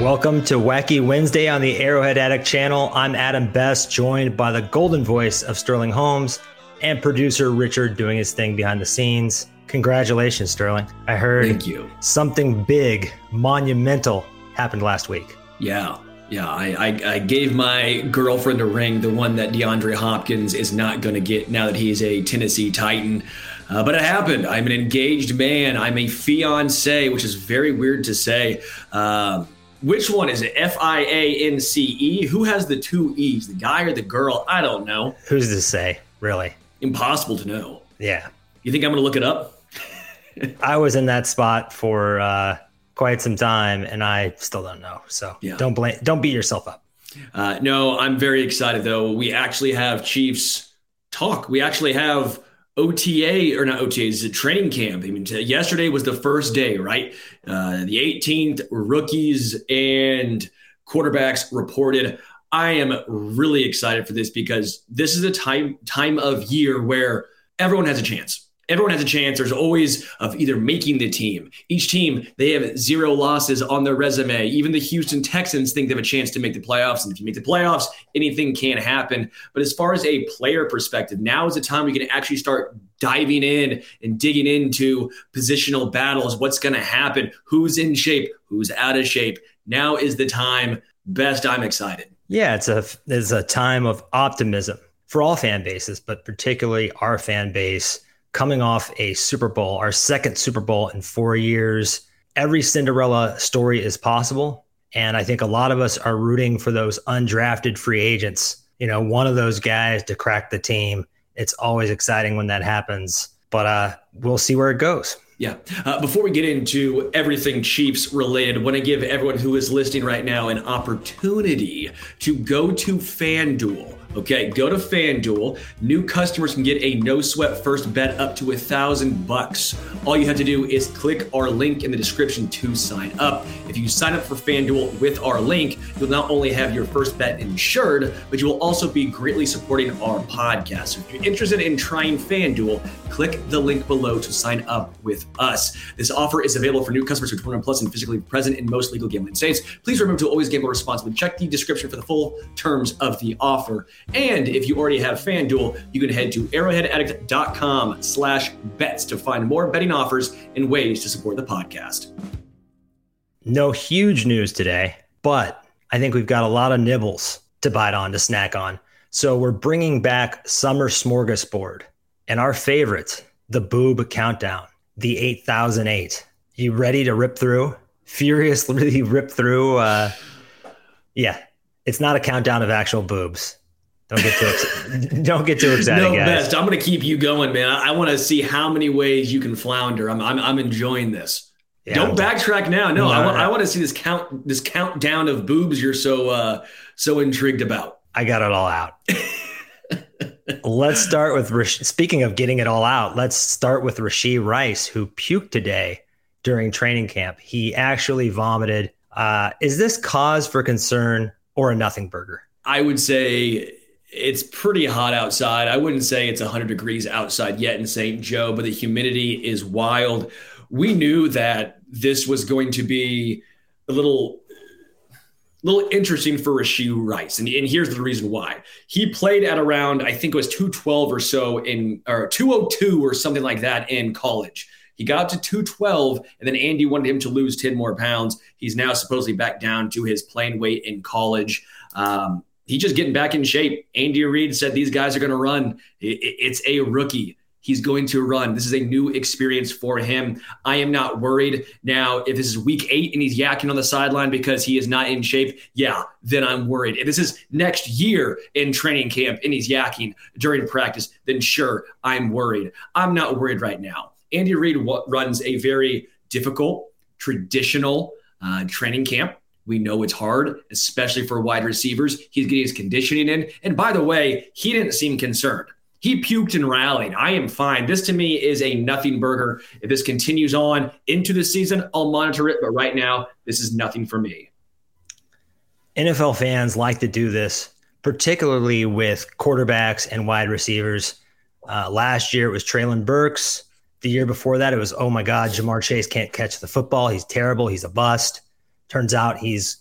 Welcome to Wacky Wednesday on the Arrowhead Addict channel. I'm Adam Best, joined by the golden voice of Sterling Holmes and producer Richard doing his thing behind the scenes. Congratulations, Sterling. I heard Thank you. something big, monumental happened last week. Yeah. Yeah, I, I, I gave my girlfriend a ring, the one that DeAndre Hopkins is not going to get now that he's a Tennessee Titan. Uh, but it happened. I'm an engaged man. I'm a fiance, which is very weird to say. Uh, which one is it? F I A N C E? Who has the two E's, the guy or the girl? I don't know. Who's to say, really? Impossible to know. Yeah. You think I'm going to look it up? I was in that spot for uh, quite some time and I still don't know. So Yeah. don't blame, don't beat yourself up. Uh, no, I'm very excited though. We actually have Chiefs talk. We actually have OTA or not OTA, is a training camp. I mean, t- yesterday was the first day, right? Uh, the 18th, rookies and quarterbacks reported. I am really excited for this because this is a time time of year where everyone has a chance. Everyone has a chance. There's always of either making the team. Each team they have zero losses on their resume. Even the Houston Texans think they have a chance to make the playoffs. And if you make the playoffs, anything can happen. But as far as a player perspective, now is the time we can actually start diving in and digging into positional battles. What's going to happen? Who's in shape? Who's out of shape? Now is the time. Best, I'm excited. Yeah, it's a it's a time of optimism for all fan bases, but particularly our fan base coming off a Super Bowl, our second Super Bowl in 4 years. Every Cinderella story is possible, and I think a lot of us are rooting for those undrafted free agents. You know, one of those guys to crack the team. It's always exciting when that happens, but uh we'll see where it goes. Yeah. Uh, before we get into everything Chiefs related, I want to give everyone who is listening right now an opportunity to go to FanDuel. Okay, go to FanDuel. New customers can get a no sweat first bet up to a thousand bucks. All you have to do is click our link in the description to sign up. If you sign up for FanDuel with our link, you'll not only have your first bet insured, but you will also be greatly supporting our podcast. So if you're interested in trying FanDuel, click the link below to sign up with us. This offer is available for new customers who are 21 plus and physically present in most legal gambling states. Please remember to always gamble responsibly. Check the description for the full terms of the offer. And if you already have FanDuel, you can head to arrowheadaddict.com slash bets to find more betting offers and ways to support the podcast. No huge news today, but I think we've got a lot of nibbles to bite on, to snack on. So we're bringing back Summer Smorgasbord and our favorite, the Boob Countdown, the 8008. You ready to rip through? Furiously rip through? Uh, yeah, it's not a countdown of actual boobs. Don't get too ex- don't get too excited, no, guys. best. I'm going to keep you going, man. I, I want to see how many ways you can flounder. I'm, I'm, I'm enjoying this. Yeah, Don't I'm- backtrack now. No, No, I, no. I want to see this count, this countdown of boobs you're so, uh, so intrigued about. I got it all out. let's start with speaking of getting it all out. Let's start with Rashee Rice, who puked today during training camp. He actually vomited. Uh, is this cause for concern or a nothing burger? I would say it's pretty hot outside. I wouldn't say it's 100 degrees outside yet in St. Joe, but the humidity is wild. We knew that this was going to be a little little interesting for Rashee Rice. And, and here's the reason why. He played at around, I think it was 212 or so in or 202 or something like that in college. He got to 212, and then Andy wanted him to lose 10 more pounds. He's now supposedly back down to his playing weight in college. Um, he's just getting back in shape. Andy Reid said these guys are going to run. It's a rookie. He's going to run. This is a new experience for him. I am not worried. Now, if this is week eight and he's yakking on the sideline because he is not in shape, yeah, then I'm worried. If this is next year in training camp and he's yakking during practice, then sure, I'm worried. I'm not worried right now. Andy Reid runs a very difficult, traditional uh, training camp. We know it's hard, especially for wide receivers. He's getting his conditioning in. And by the way, he didn't seem concerned. He puked and rallied. I am fine. This to me is a nothing burger. If this continues on into the season, I'll monitor it. But right now, this is nothing for me. NFL fans like to do this, particularly with quarterbacks and wide receivers. Uh, last year it was Treylon Burks. The year before that it was, oh my God, Ja'Marr Chase can't catch the football. He's terrible. He's a bust. Turns out he's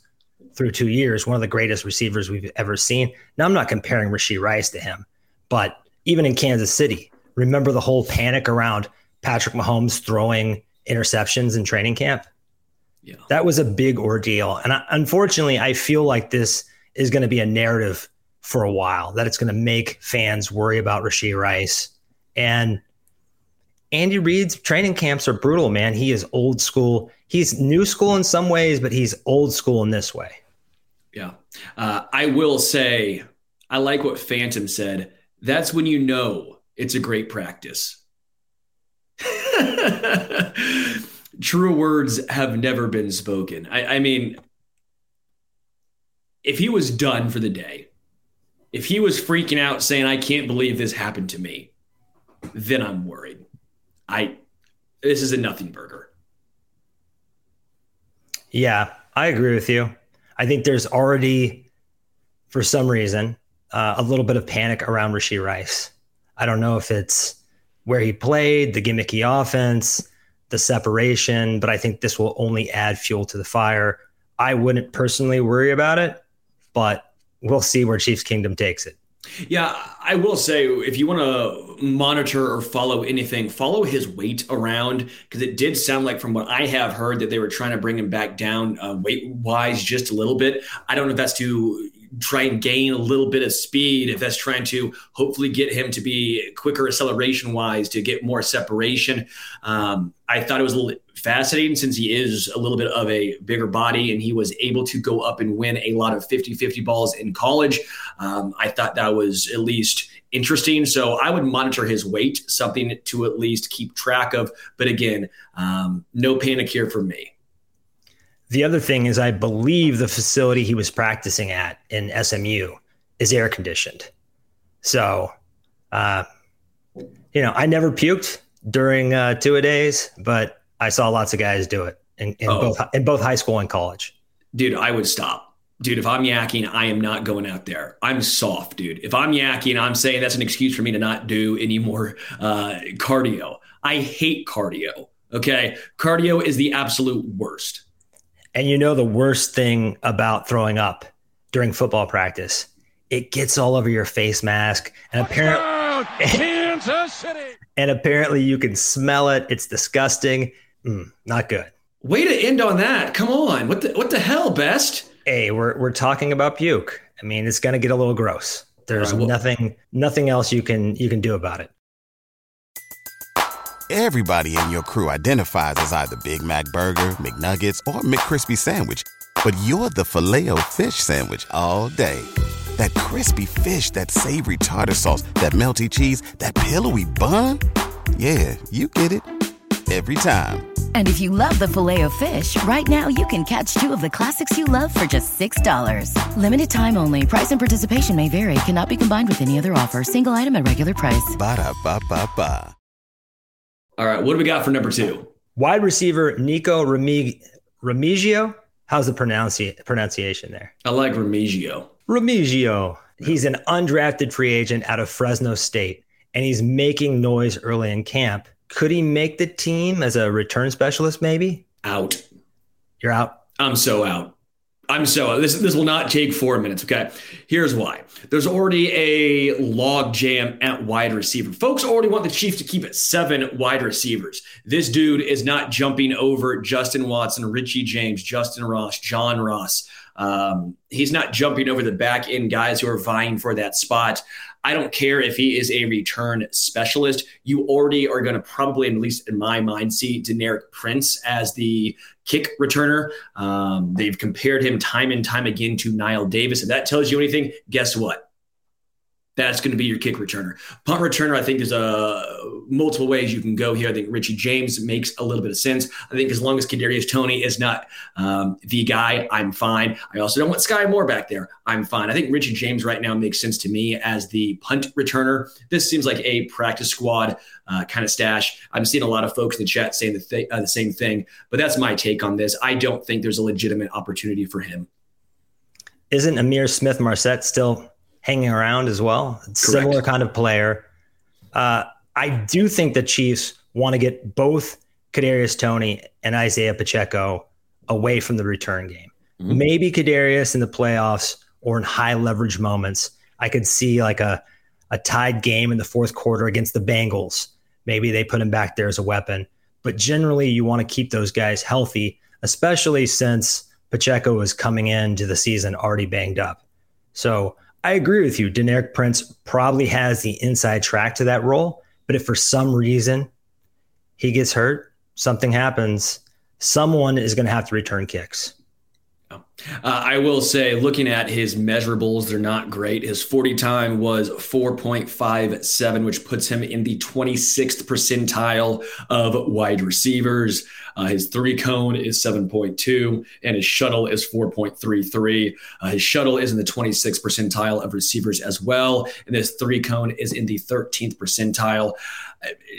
through two years, one of the greatest receivers we've ever seen. Now, I'm not comparing Rashee Rice to him, but even in Kansas City, remember the whole panic around Patrick Mahomes throwing interceptions in training camp? Yeah. That was a big ordeal. And I, unfortunately, I feel like this is going to be a narrative for a while, that it's going to make fans worry about Rashee Rice. And Andy Reid's training camps are brutal, man. He is old school. He's new school in some ways, but he's old school in this way. Yeah. Uh, I will say, I like what Phantom said. That's when you know it's a great practice. True words have never been spoken. I, I mean, if he was done for the day, if he was freaking out saying, I can't believe this happened to me, then I'm worried. I this is a nothing burger. Yeah, I agree with you. I think there's already, for some reason, uh, a little bit of panic around Rashee Rice. I don't know if it's where he played, the gimmicky offense, the separation, but I think this will only add fuel to the fire. I wouldn't personally worry about it, but we'll see where Chiefs Kingdom takes it. Yeah, I will say if you want to monitor or follow anything, follow his weight around because it did sound like, from what I have heard, that they were trying to bring him back down uh, weight wise just a little bit. I don't know if that's to try and gain a little bit of speed, if that's trying to hopefully get him to be quicker acceleration wise, to get more separation. Um, I thought it was a little fascinating since he is a little bit of a bigger body and he was able to go up and win a lot of 50 50 balls in college. Um, I thought that was at least interesting. So I would monitor his weight, something to at least keep track of. But again, um, no panic here for me. The other thing is, I believe the facility he was practicing at in SMU is air conditioned. So, uh, you know, I never puked during uh, two a days, but I saw lots of guys do it in, in oh. both in both high school and college. Dude, I would stop. Dude, if I'm yakking, I am not going out there. I'm soft, dude. If I'm yakking, I'm saying that's an excuse for me to not do any more uh, cardio. I hate cardio. Okay. Cardio is the absolute worst. And you know the worst thing about throwing up during football practice? It gets all over your face mask. And apparently Kansas City. And apparently you can smell it. It's disgusting. Mm, not good. Way to end on that. Come on. What the what the hell, best? Hey, we're we're talking about puke. I mean, it's gonna get a little gross. There's right, well, nothing nothing else you can you can do about it. Everybody in your crew identifies as either Big Mac Burger, McNuggets, or McCrispy Sandwich, but you're the filet fish Sandwich all day. That crispy fish, that savory tartar sauce, that melty cheese, that pillowy bun. Yeah, you get it every time. And if you love the filet of fish, right now you can catch two of the classics you love for just $6. Limited time only. Price and participation may vary. Cannot be combined with any other offer. Single item at regular price. Ba da ba ba ba. All right, what do we got for number two? Wide receiver Nikko Remig- Remigio. How's the pronunci- pronunciation there? I like Remigio. Remigio. He's an undrafted free agent out of Fresno State, and he's making noise early in camp. Could he make the team as a return specialist? Maybe out. You're out. I'm so out. I'm so this this will not take four minutes. Okay, here's why. There's already a log jam at wide receiver. Folks already want the Chiefs to keep it seven wide receivers. This dude is not jumping over Justin Watson, Richie James, Justyn Ross, John Ross. Um, he's not jumping over the back end guys who are vying for that spot. I don't care if he is a return specialist. You already are going to probably, at least in my mind, see Deneric Prince as the kick returner. Um, they've compared him time and time again to Knile Davis. If that tells you anything, guess what? That's going to be your kick returner. Punt returner, I think there's a multiple ways you can go here. I think Richie James makes a little bit of sense. I think as long as Kadarius Toney is not um, the guy, I'm fine. I also don't want Skyy Moore back there. I'm fine. I think Richie James right now makes sense to me as the punt returner. This seems like a practice squad uh, kind of stash. I'm seeing a lot of folks in the chat saying the, th- uh, the same thing, but that's my take on this. I don't think there's a legitimate opportunity for him. Isn't Ihmir Smith-Marsette still hanging around as well. Correct. Similar kind of player. Uh, I do think the Chiefs want to get both Kadarius Toney and Isaiah Pacheco away from the return game. Mm-hmm. Maybe Kadarius in the playoffs or in high leverage moments. I could see like a a tied game in the fourth quarter against the Bengals. Maybe they put him back there as a weapon. But generally, you want to keep those guys healthy, especially since Pacheco is coming into the season already banged up. So I agree with you. Deneric Prince probably has the inside track to that role. But if for some reason he gets hurt, something happens, someone is going to have to return kicks. Uh, I will say, looking at his measurables, they're not great. His 40 time was 4.57, which puts him in the 26th percentile of wide receivers. Uh, his three cone is 7.2, and his shuttle is 4.33. Uh, his shuttle is in the 26th percentile of receivers as well, and this three cone is in the 13th percentile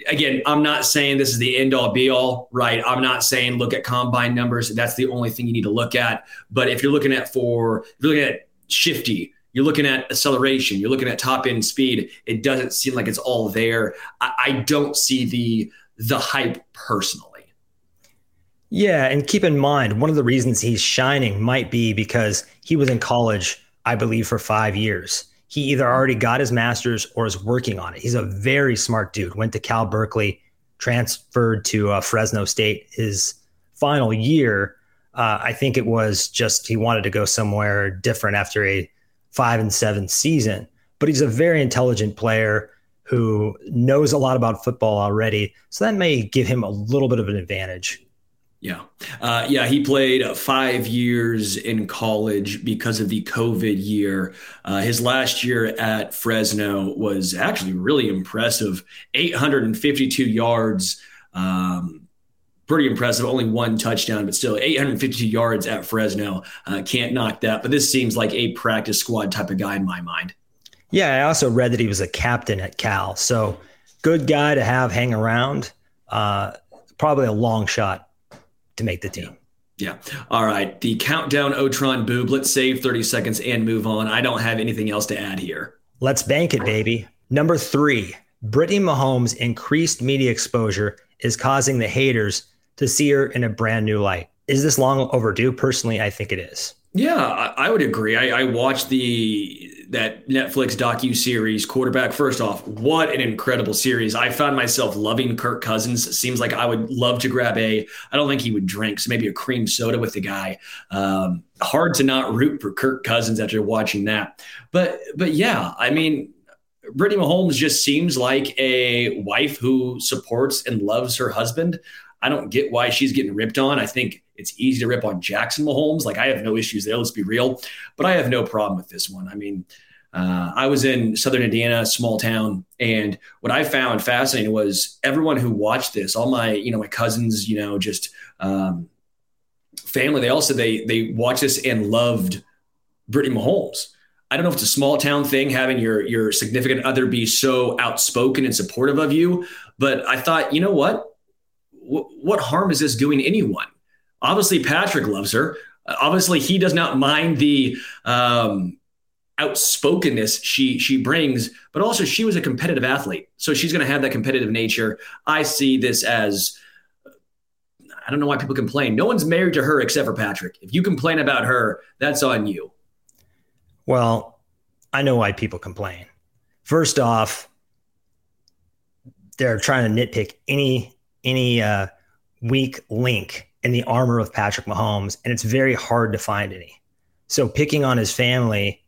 again, I'm not saying this is the end all be all, right? I'm not saying look at combine numbers. That's the only thing you need to look at. But if you're looking at for, if you're looking at shifty, you're looking at acceleration, you're looking at top end speed, it doesn't seem like it's all there. I, I don't see the the hype personally. Yeah, and keep in mind, one of the reasons he's shining might be because he was in college, I believe, for five years he either already got his master's or is working on it. He's a very smart dude. Went to Cal Berkeley, transferred to uh, Fresno State his final year. Uh, I think it was just he wanted to go somewhere different after a five and seven season. But he's a very intelligent player who knows a lot about football already. So that may give him a little bit of an advantage. Yeah. Uh, yeah. He played five years in college because of the COVID year. Uh, his last year at Fresno was actually really impressive 852 yards. Um, pretty impressive. Only one touchdown, but still 852 yards at Fresno. Uh, can't knock that. But this seems like a practice squad type of guy in my mind. Yeah. I also read that he was a captain at Cal. So good guy to have hang around. Uh, probably a long shot to make the team. Yeah. All right. The countdown Otron boob. Let's save 30 seconds and move on. I don't have anything else to add here. Let's bank it, baby. Number three, Brittany Mahomes' increased media exposure is causing the haters to see her in a brand new light. Is this long overdue? Personally, I think it is. Yeah, I, I would agree. I, I watched the that Netflix docu series, Quarterback. First off, what an incredible series! I found myself loving Kirk Cousins. Seems like I would love to grab a. I don't think he would drink, so maybe a cream soda with the guy. Um, hard to not root for Kirk Cousins after watching that. But but yeah, I mean, Brittany Mahomes just seems like a wife who supports and loves her husband. I don't get why she's getting ripped on. I think it's easy to rip on Jackson Mahomes. Like I have no issues there. Let's be real. But I have no problem with this one. I mean, uh, I was in Southern Indiana, small town, and what I found fascinating was everyone who watched this, all my, you know, my cousins, you know, just um, family. They also they they watched this and loved Brittany Mahomes. I don't know if it's a small town thing having your your significant other be so outspoken and supportive of you, but I thought, you know what? What harm is this doing anyone? Obviously, Patrick loves her. Obviously, he does not mind the um, outspokenness she she brings, but also she was a competitive athlete, so she's going to have that competitive nature. I see this as I don't know why people complain. No one's married to her except for Patrick. If you complain about her, that's on you. Well, I know why people complain. First off, they're trying to nitpick any any uh, weak link in the armor of Patrick Mahomes, and it's very hard to find any. So picking on his family,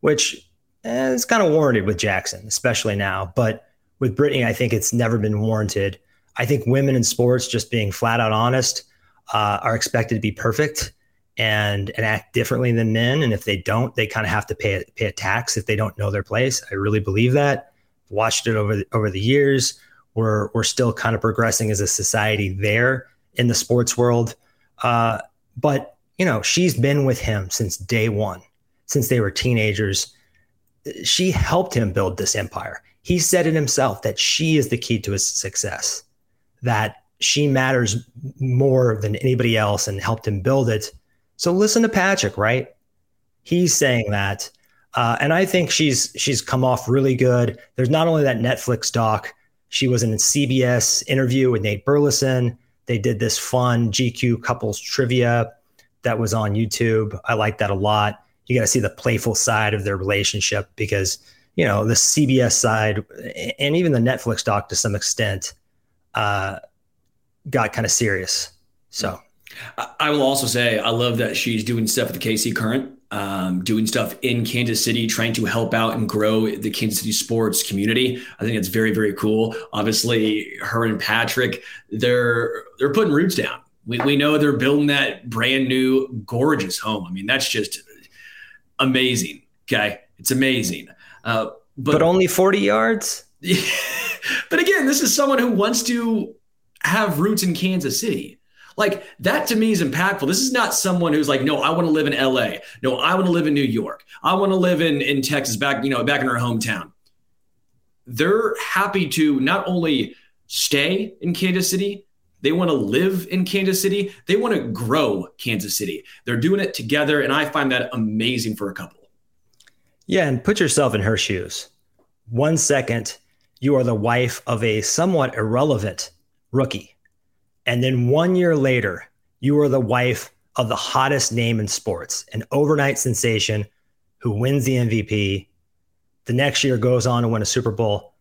which eh, is kind of warranted with Jackson, especially now, but with Brittany, I think it's never been warranted. I think women in sports, just being flat out honest, uh, are expected to be perfect and and act differently than men. And if they don't, they kind of have to pay pay a tax if they don't know their place. I really believe that. Watched it over the, over the years we're we're still kind of progressing as a society there in the sports world. Uh, but you know, she's been with him since day one, since they were teenagers. She helped him build this empire. He said it himself that she is the key to his success, that she matters more than anybody else and helped him build it. So listen to Patrick, right? He's saying that. Uh, and I think she's she's come off really good. There's not only that Netflix doc, she was in a CBS interview with Nate Burleson. They did this fun GQ couples trivia that was on YouTube. I like that a lot. You got to see the playful side of their relationship because, you know, the CBS side and even the Netflix doc to some extent uh, got kind of serious. So I will also say I love that she's doing stuff with the KC Current, um, doing stuff in Kansas City, trying to help out and grow the Kansas City sports community. I think it's very, very cool. Obviously, her and Patrick, they're they're putting roots down. We, we know they're building that brand new, gorgeous home. I mean, that's just amazing. Okay, it's amazing. Uh, but, but only forty yards. but again, this is someone who wants to have roots in Kansas City. Like that to me is impactful. This is not someone who's like, no, I want to live in LA. No, I want to live in New York. I want to live in in Texas, back you know, back in our hometown. They're happy to not only stay in Kansas City, they want to live in Kansas City. They want to grow Kansas City. They're doing it together, and I find that amazing for a couple. Yeah, and put yourself in her shoes. One second, you are the wife of a somewhat irrelevant rookie. And then one year later, you are the wife of the hottest name in sports, an overnight sensation who wins the MVP. The next year goes on to win a Super Bowl.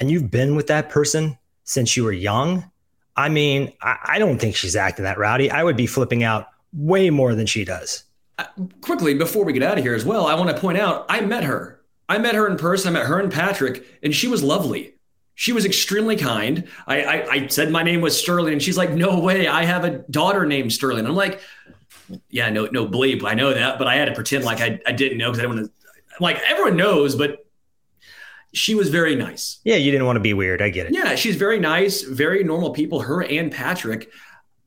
And you've been with that person since you were young. I mean, I, I don't think she's acting that rowdy. I would be flipping out way more than she does. Uh, quickly, before we get out of here as well, I want to point out I met her. I met her in person. I met her and Patrick, and she was lovely. She was extremely kind. I, I, I said my name was Sterling, and she's like, "No way, I have a daughter named Sterling." I'm like, "Yeah, no, no bleep, I know that, but I had to pretend like I, I didn't know because I didn't want to." Like everyone knows, but she was very nice. Yeah, you didn't want to be weird. I get it. Yeah, she's very nice, very normal people. Her and Patrick.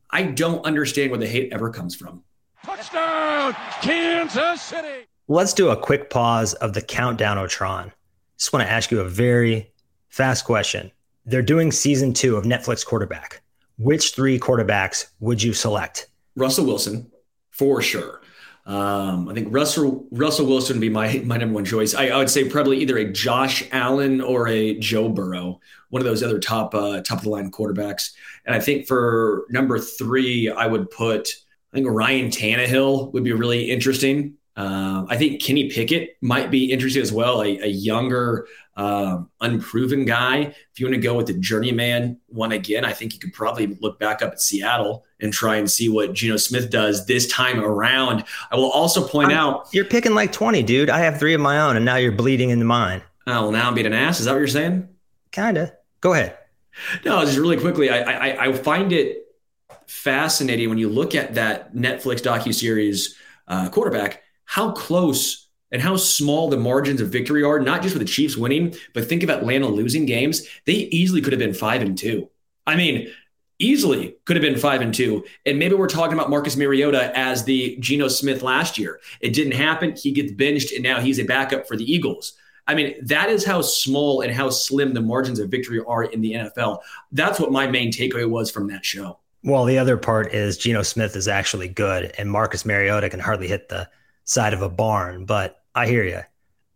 I don't understand where the hate ever comes from. Touchdown, Kansas City. Let's do a quick pause of the countdown, Otron. Just want to ask you a very Fast question. They're doing season two of Netflix quarterback. Which three quarterbacks would you select? Russell Wilson, for sure. Um, I think Russell Russell Wilson would be my my number one choice. I, I, would say probably either a Josh Allen or a Joe Burrow, one of those other top uh, top of the line quarterbacks. And I think for number three, I would put I think Ryan Tannehill would be really interesting. Uh, I think Kenny Pickett might be interesting as well, a, a younger, um, unproven guy. If you want to go with the journeyman one again, I think you could probably look back up at Seattle and try and see what Geno Smith does this time around. I will also point I'm, out you're picking like 20, dude. I have three of my own, and now you're bleeding into mine. Oh, well, now I'm being an ass. Is that what you're saying? Kinda. Go ahead. No, just really quickly. I, I, I find it fascinating when you look at that Netflix docu series uh, quarterback how close and how small the margins of victory are, not just with the Chiefs winning, but think of Atlanta losing games. They easily could have been five and two. I mean, easily could have been five and two. And maybe we're talking about Marcus Mariota as the Geno Smith last year. It didn't happen. He gets benched, and now he's a backup for the Eagles. I mean, that is how small and how slim the margins of victory are in the NFL. That's what my main takeaway was from that show. Well, the other part is Geno Smith is actually good, and Marcus Mariota can hardly hit the side of a barn, but I hear you.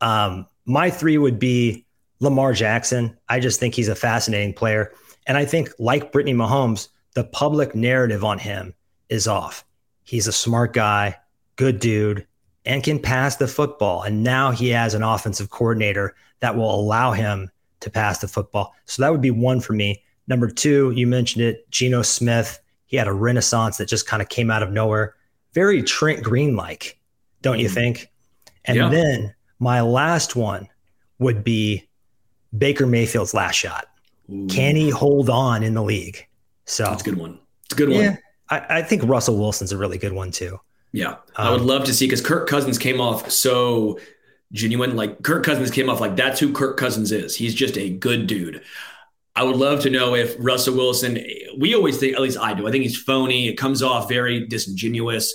Um, my three would be Lamar Jackson. I just think he's a fascinating player. And I think, like Brittany Mahomes, the public narrative on him is off. He's a smart guy, good dude, and can pass the football. And now he has an offensive coordinator that will allow him to pass the football. So that would be one for me. Number two, you mentioned it, Geno Smith. He had a renaissance that just kind of came out of nowhere. Very Trent Green like don't you mm-hmm. think? And yeah. then my last one would be Baker Mayfield's last shot. Ooh. Can he hold on in the league? So that's a good one. It's a good one. Yeah, I, I think Russell Wilson's a really good one too. Yeah, um, I would love to see because Kirk Cousins came off so genuine. Like Kirk Cousins came off like that's who Kirk Cousins is. He's just a good dude. I would love to know if Russell Wilson. We always think, at least I do. I think he's phony. It comes off very disingenuous.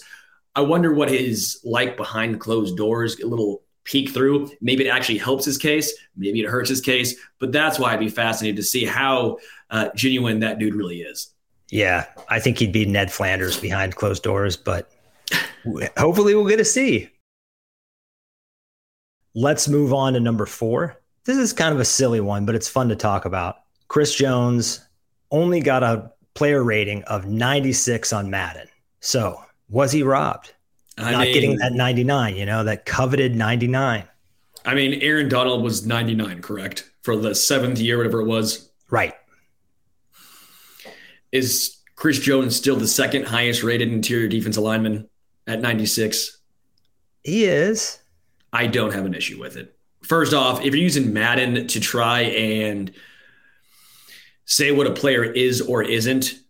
I wonder what he's like behind closed doors, a little peek through. Maybe it actually helps his case. Maybe it hurts his case. But that's why I'd be fascinated to see how uh, genuine that dude really is. Yeah, I think he'd be Ned Flanders behind closed doors, but hopefully we'll get to see. Let's move on to number four. This is kind of a silly one, but it's fun to talk about. Chris Jones only got a player rating of 96 on Madden. So Was he robbed? I Not mean, getting that 99, you know, that coveted 99. I mean, Aaron Donald was 99, correct? For the seventh year, whatever it was. Right. Is Chris Jones still the second highest rated interior defensive lineman at 96? He is. I don't have an issue with it. First off, if you're using Madden to try and say what a player is or isn't,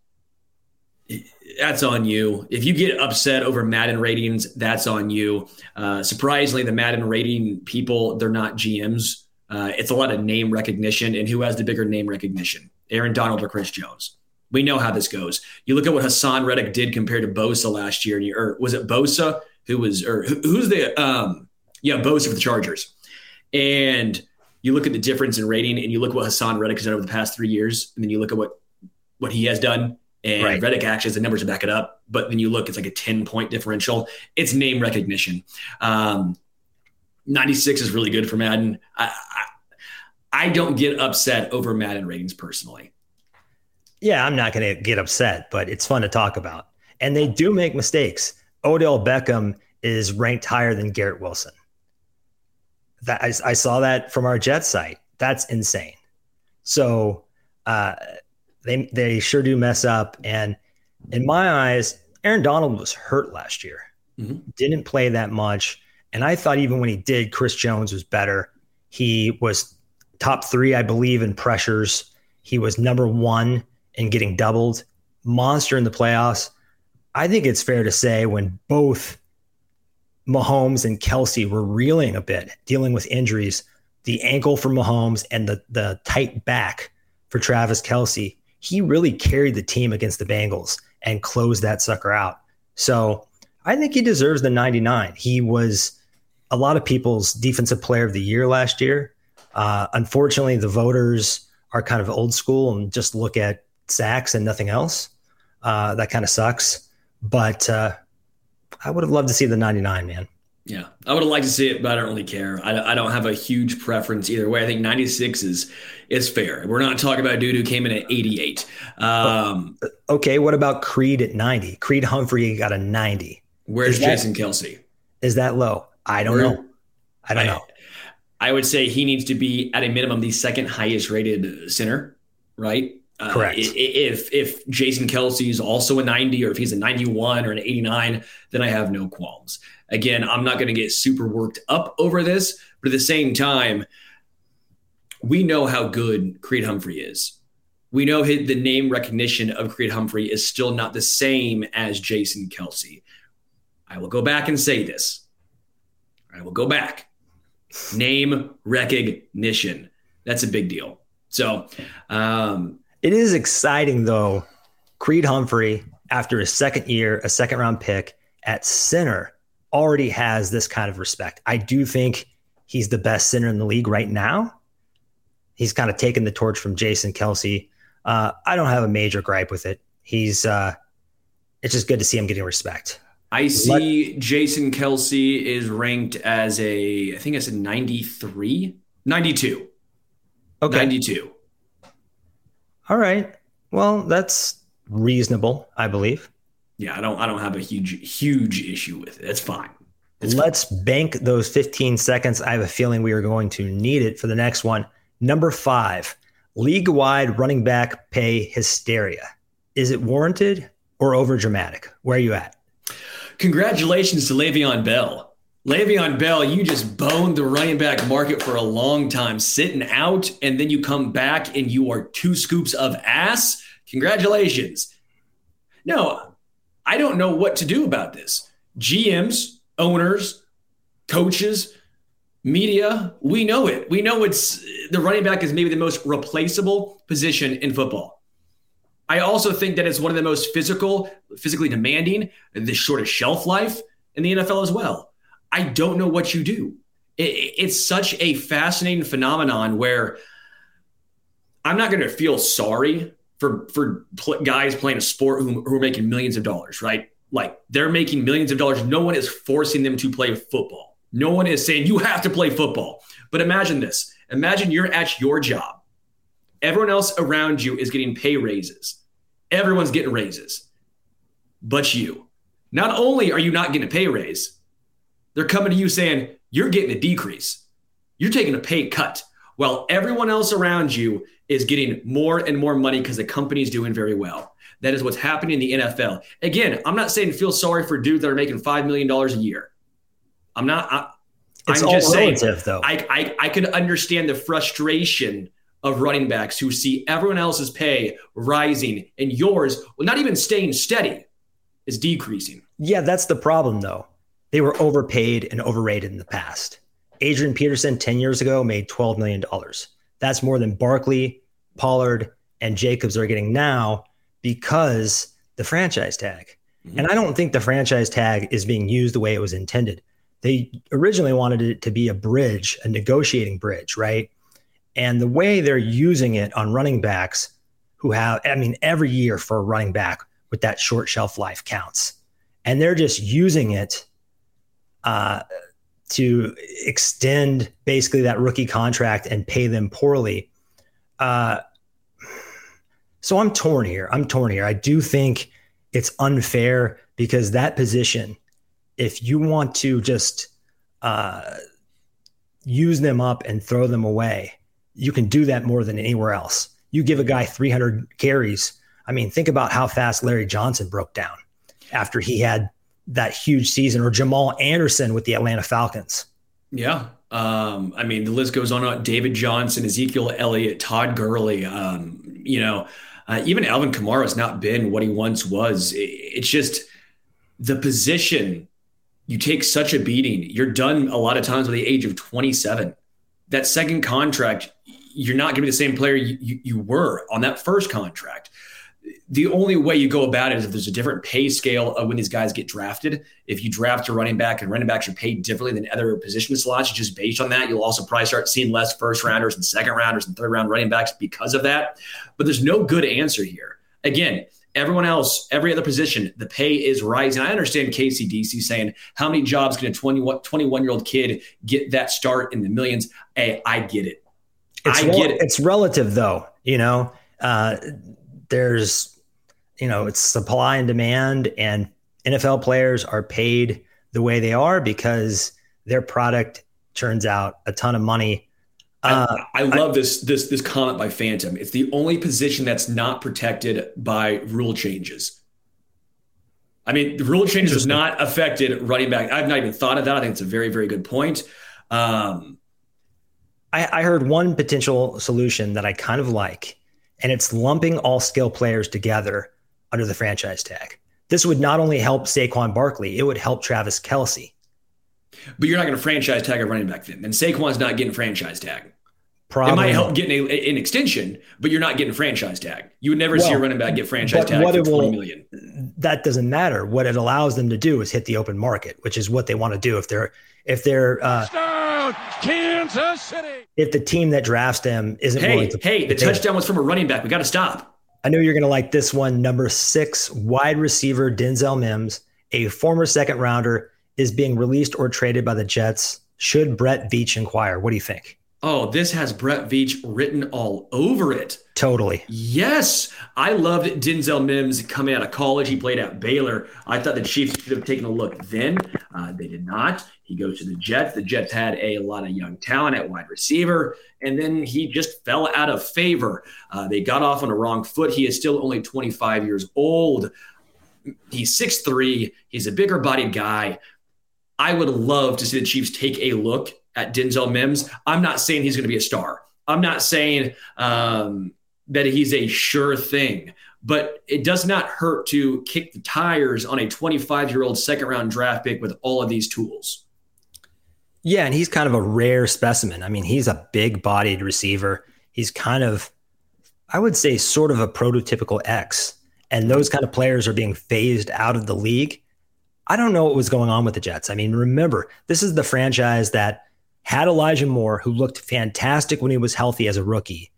that's on you. If you get upset over Madden ratings, that's on you. Uh, surprisingly, the Madden rating people, they're not GMs. Uh, it's a lot of name recognition, and who has the bigger name recognition, Aaron Donald or Chris Jones? We know how this goes. You look at what Haason Reddick did compared to Bosa last year, and you, or was it Bosa who was, or who, who's the, um, yeah, Bosa for the Chargers, and you look at the difference in rating, and you look at what Haason Reddick has done over the past three years, and then you look at what what he has done and Right. Reddick actually has the numbers to back it up. But then you look, it's like a 10 point differential. It's name recognition. Um, 96 is really good for Madden. I, I, I don't get upset over Madden ratings personally. Yeah, I'm not going to get upset, but it's fun to talk about. And they do make mistakes. Odell Beckham is ranked higher than Garrett Wilson. That I, I saw that from our Jet site. That's insane. So uh, they they sure do mess up. And in my eyes, Aaron Donald was hurt last year. Mhm. Didn't play that much. And I thought even when he did, Chris Jones was better. He was top three, I believe, in pressures. He was number one in getting doubled. Monster in the playoffs. I think it's fair to say when both Mahomes and Kelce were reeling a bit, dealing with injuries, the ankle for Mahomes and the the tight back for Travis Kelce, he really carried the team against the Bengals and closed that sucker out. So I think he deserves the 99. He was a lot of people's defensive player of the year last year. Uh, unfortunately, the voters are kind of old school and just look at sacks and nothing else. Uh, that kind of sucks. But uh, I would have loved to see the 99, man. Yeah, I would have liked to see it, but I don't really care. I, I don't have a huge preference either way. I think 96 is is fair. We're not talking about a dude who came in at 88. Um, Okay, what about Creed at 90? Creed Humphrey got a 90. where's that- Jason Kelce? Is that low? I don't Where- know. I don't know. I would say he needs to be at a minimum the second highest rated center, right? Uh, Correct. if if Jason Kelce is also a 90 or if he's a 91 or an 89, then I have no qualms. Again, I'm not going to get super worked up over this, but at the same time, we know how good Creed Humphrey is. We know his, the name recognition of Creed Humphrey is still not the same as Jason Kelce. I will go back and say this. I will go back name recognition. That's a big deal. So, um, It is exciting, though. Creed Humphrey, after his second year, a second round pick at center, already has this kind of respect. I do think he's the best center in the league right now. He's kind of taken the torch from Jason Kelce. Uh, I don't have a major gripe with it. He's, uh, it's just good to see him getting respect. I see Jason Kelce is ranked as a, I think it's a 93, 92, Okay. 92. All right. Well, that's reasonable, I believe. Yeah, I don't, I don't have a huge, huge issue with it. That's fine. It's Let's bank those 15 seconds. I have a feeling we are going to need it for the next one. Number five, league wide running back pay hysteria. Is it warranted or overdramatic? Where are you at? Congratulations to Le'Veon Bell. Le'Veon Bell, you just boned the running back market for a long time, sitting out, and then you come back and you are two scoops of ass. Congratulations. No, I don't know what to do about this. GMs, owners, coaches, media, we know it. We know it's the running back is maybe the most replaceable position in football. I also think that it's one of the most physical, physically demanding, the shortest shelf life in the NFL as well. I don't know what you do. It, it's such a fascinating phenomenon where I'm not going to feel sorry for for pl- guys playing a sport who, who are making millions of dollars, right? Like they're making millions of dollars. No one is forcing them to play football. No one is saying you have to play football. But imagine this. Imagine you're at your job. Everyone else around you is getting pay raises. Everyone's getting raises, but you. not only are you not getting a pay raise, they're coming to you saying you're getting a decrease. You're taking a pay cut while everyone else around you is getting more and more money because the company's doing very well. That is what's happening in the NFL. Again, I'm not saying feel sorry for dudes that are making $5 million a year. I'm not. I, it's I'm all just relative, saying, though. I, I, I can understand the frustration of running backs who see everyone else's pay rising and yours, well, not even staying steady, is decreasing. Yeah, that's the problem, though. They were overpaid and overrated in the past. Adrian Peterson 10 years ago made $12 million. That's more than Barkley, Pollard, and Jacobs are getting now because the franchise tag. Mm-hmm. And I don't think the franchise tag is being used the way it was intended. They originally wanted it to be a bridge, a negotiating bridge, right? And the way they're using it on running backs who have, I mean, every year for a running back with that short shelf life counts. And they're just using it uh, to extend basically that rookie contract and pay them poorly. Uh, so I'm torn here. I'm torn here. I do think it's unfair because that position, if you want to just uh, use them up and throw them away, you can do that more than anywhere else. You give a guy 300 carries. I mean, think about how fast Larry Johnson broke down after he had that huge season, or Jamal Anderson with the Atlanta Falcons. Yeah. Um, I mean, the list goes on. David Johnson, Ezekiel Elliott, Todd Gurley. Um, you know, uh, even Alvin Kamara has not been what he once was. It's just the position. You take such a beating. You're done a lot of times by the age of 27. That second contract, you're not going to be the same player you, you, you were on that first contract the only way you go about it is if there's a different pay scale of when these guys get drafted. If you draft a running back and running backs are paid differently than other position slots, just based on that, you'll also probably start seeing less first rounders and second rounders and third round running backs because of that. But there's no good answer here. Again, everyone else, every other position, the pay is rising. I understand KCDC saying, how many jobs can a 20, 21 year old kid get that start in the millions? Hey, I get it. It's I get it. It's relative though, you know. Uh, there's, you know, it's supply and demand, and NFL players are paid the way they are because their product turns out a ton of money. Uh, I, I, love I, this this this comment by Phantom. It's the only position that's not protected by rule changes. I mean, the rule changes have not affected running back. I've not even thought of that. I think it's a very very good point. Um, I, I heard one potential solution that I kind of like, and it's lumping all skill players together under the franchise tag. This would not only help Saquon Barkley, it would help Travis Kelce. But you're not going to franchise tag a running back then. And Saquon's not getting franchise tag. Probably. It might help getting a, an extension, but you're not getting franchise tag. You would never well, see a running back get franchise tag for 20 will, million. That doesn't matter. What it allows them to do is hit the open market, which is what they want to do if they're if they're uh, Kansas City. If the team that drafts them isn't hey, willing to hey, the touchdown was from a running back. We got to stop. I know you're going to like this one. Number six wide receiver Denzel Mims, a former second rounder, is being released or traded by the Jets. Should Brett Veach inquire? What do you think? Oh, this has Brett Veach written all over it. Totally. Yes. I loved Denzel Mims coming out of college. He played at Baylor. I thought the Chiefs should have taken a look then. Uh, they did not. He goes to the Jets. The Jets had a lot of young talent at wide receiver, and then he just fell out of favor. Uh, they got off on a wrong foot. He is still only 25 years old. He's 6'3. He's a bigger bodied guy. I would love to see the Chiefs take a look at Denzel Mims. I'm not saying he's going to be a star. I'm not saying um, that he's a sure thing, but it does not hurt to kick the tires on a 25 year old second round draft pick with all of these tools. Yeah, and he's kind of a rare specimen. I mean, he's a big bodied receiver. He's kind of, I would say, sort of a prototypical X. And those kind of players are being phased out of the league. I don't know what was going on with the Jets. I mean, remember, this is the franchise that had Elijah Moore, who looked fantastic when he was healthy as a rookie,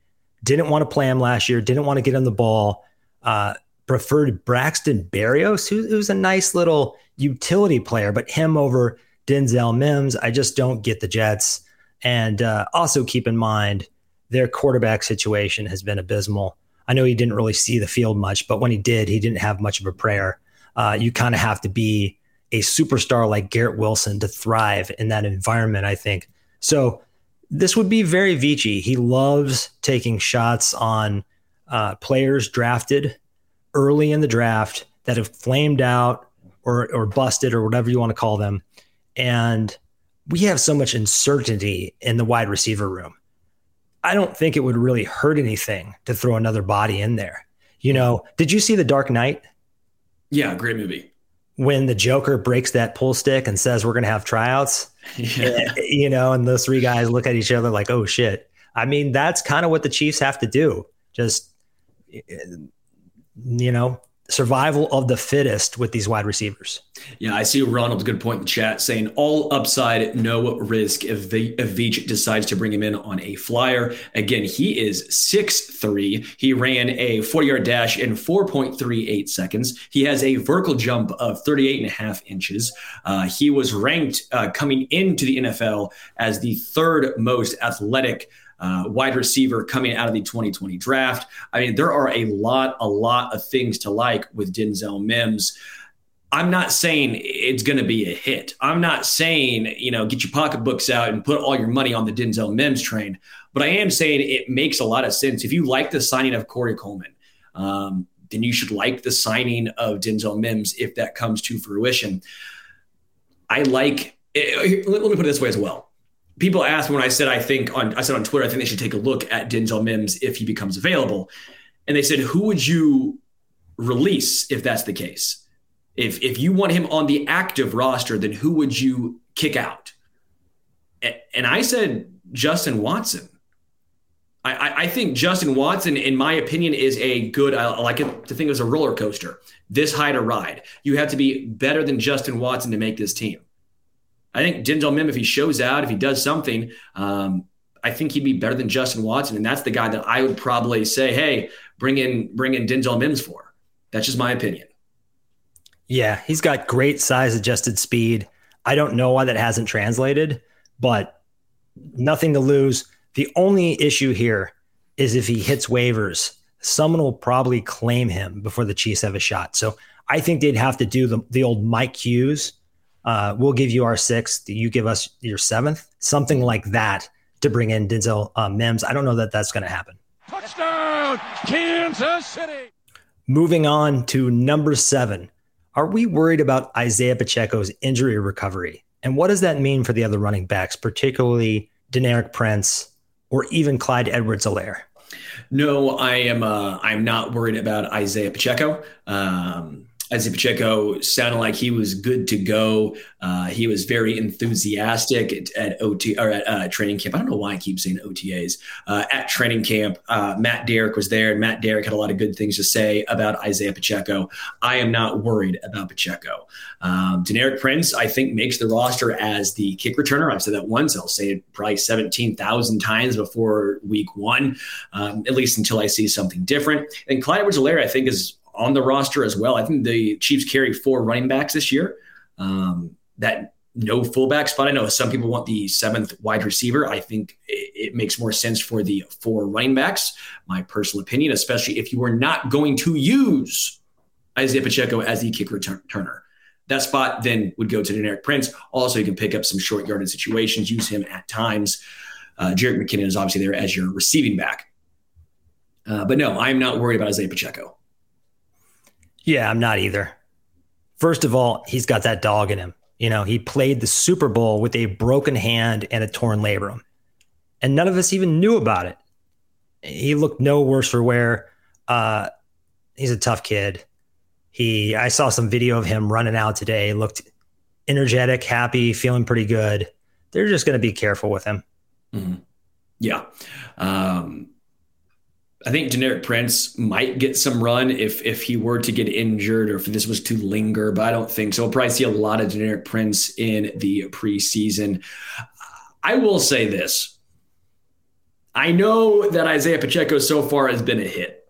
didn't want to play him last year, didn't want to get him the ball, uh, preferred Braxton Berrios, who, who's a nice little utility player, but him over Denzel Mims. I just don't get the Jets. And uh, also keep in mind, their quarterback situation has been abysmal. I know he didn't really see the field much, but when he did, he didn't have much of a prayer. uh, you kind of have to be a superstar like Garrett Wilson to thrive in that environment, I think. So this would be very Vici. He loves taking shots on uh, players drafted early in the draft that have flamed out or, or busted or whatever you want to call them. And we have so much uncertainty in the wide receiver room. I don't think it would really hurt anything to throw another body in there. You know, did you see The Dark Knight? Yeah, great movie. When the Joker breaks that pull stick and says, We're going to have tryouts, yeah. you know, and those three guys look at each other like, Oh shit. I mean, that's kind of what the Chiefs have to do. Just, eh, eh, you know, survival of the fittest with these wide receivers. Yeah, I see Ronald's good point in chat saying all upside, no risk if, the, if Veach decides to bring him in on a flyer. Again, he is six three. He ran a 40 yard dash in 4.38 seconds. He has a vertical jump of 38 and a half inches. Uh, he was ranked uh, coming into the NFL as the third most athletic uh, wide receiver coming out of the 2020 draft. I mean, there are a lot, a lot of things to like with Denzel Mims. I'm not saying it's going to be a hit. I'm not saying, you know, get your pocketbooks out and put all your money on the Denzel Mims train. But I am saying it makes a lot of sense. If you like the signing of Corey Coleman, um, then you should like the signing of Denzel Mims if that comes to fruition. I like, eh, let me put it this way as well people asked when I said I think on I said on Twitter I think they should take a look at Denzel Mims if he becomes available, and they said who would you release if that's the case? If if you want him on the active roster, then who would you kick out? And I said Justin Watson. I, I think Justin Watson, in my opinion, is a good. I like it to think it was a roller coaster. This high to ride. You have to be better than Justin Watson to make this team. I think Denzel Mim, if he shows out, if he does something, um, I think he'd be better than Justin Watson, and that's the guy that I would probably say, "Hey, bring in bring in Denzel Mims for." That's just my opinion. Yeah, he's got great size adjusted speed. I don't know why that hasn't translated, but nothing to lose. The only issue here is if he hits waivers, someone will probably claim him before the Chiefs have a shot. So I think they'd have to do the, the old Mike Hughes uh, we'll give you our sixth, you give us your seventh, something like that to bring in Denzel uh, Mims. I don't know that that's going to happen. Touchdown, Kansas City. Moving on to number seven. Are we worried about Isaiah Pacheco's injury recovery? And what does that mean for the other running backs, particularly Deneric Prince or even Clyde Edwards-Helaire? No, I am. Uh, I'm not worried about Isaiah Pacheco. Um, Isaiah Pacheco sounded like he was good to go. Uh, he was very enthusiastic at, at OT or at uh, training camp. I don't know why I keep saying OTAs. Uh, at training camp, uh, Matt Derrick was there, and Matt Derrick had a lot of good things to say about Isaiah Pacheco. I am not worried about Pacheco. Um, Deneric Prince, I think, makes the roster as the kick returner. I've said that once. I'll say it probably 17,000 times before week one, um, at least until I see something different. And Clyde Edwards-Helaire, I think, is on the roster as well. I think the Chiefs carry four running backs this year. Um, that no fullback spot. I know some people want the seventh wide receiver. I think it, it, makes more sense for the four running backs. My personal opinion, especially if you are not going to use Isaiah Pacheco as the kick returner. That spot then would go to Deneric Prince. Also, you can pick up some short yarded situations, use him at times. Uh, Jerick McKinnon is obviously there as your receiving back. Uh, but no, I'm not worried about Isaiah Pacheco. Yeah, I'm not either. First of all, he's got that dog in him. You know, he played the Super Bowl with a broken hand and a torn labrum, and none of us even knew about it. He looked no worse for wear. Uh, he's a tough kid. He, I saw some video of him running out today. Looked energetic, happy, feeling pretty good. They're just going to be careful with him. Mm-hmm. Yeah. Um, I think Deneric Prince might get some run if if he were to get injured or if this was to linger, but I don't think so. We'll probably see a lot of Deneric Prince in the preseason. I will say this. I know that Isaiah Pacheco so far has been a hit.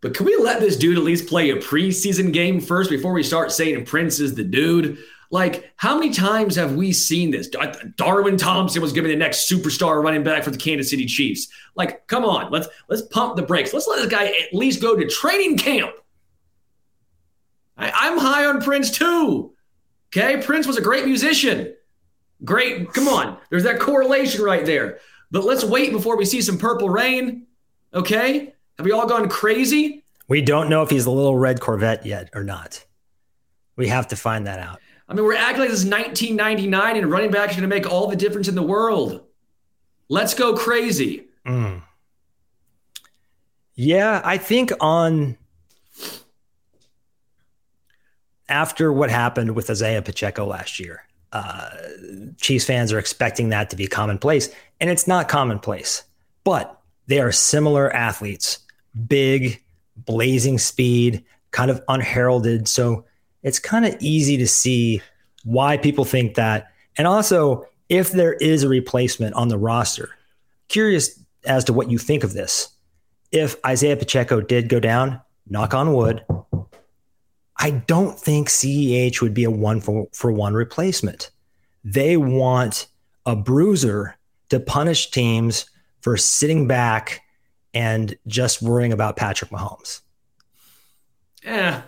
But can we let this dude at least play a preseason game first before we start saying Prince is the dude? Like, how many times have we seen this? Uh, Darwin Thompson was given the next superstar running back for the Kansas City Chiefs. Like, come on, let's let's pump the brakes. Let's let this guy at least go to training camp. I'm high on Prince too. Okay, Prince was a great musician. Great, come on. There's that correlation right there. But let's wait before we see some purple rain. Okay? Have we all gone crazy? We don't know if he's a little red Corvette yet or not. We have to find that out. I mean, we're acting like this is 1999 and running back is going to make all the difference in the world. Let's go crazy. Mm. Yeah, I think on after what happened with Isaiah Pacheco last year, uh, Chiefs fans are expecting that to be commonplace, and it's not commonplace. But they are similar athletes, big, blazing speed, kind of unheralded. So it's kind of easy to see why people think that. And also, if there is a replacement on the roster, curious as to what you think of this. If Isaiah Pacheco did go down, knock on wood, I don't think CEH would be a one for, for one replacement. They want a bruiser to punish teams for sitting back and just worrying about Patrick Mahomes. Yeah,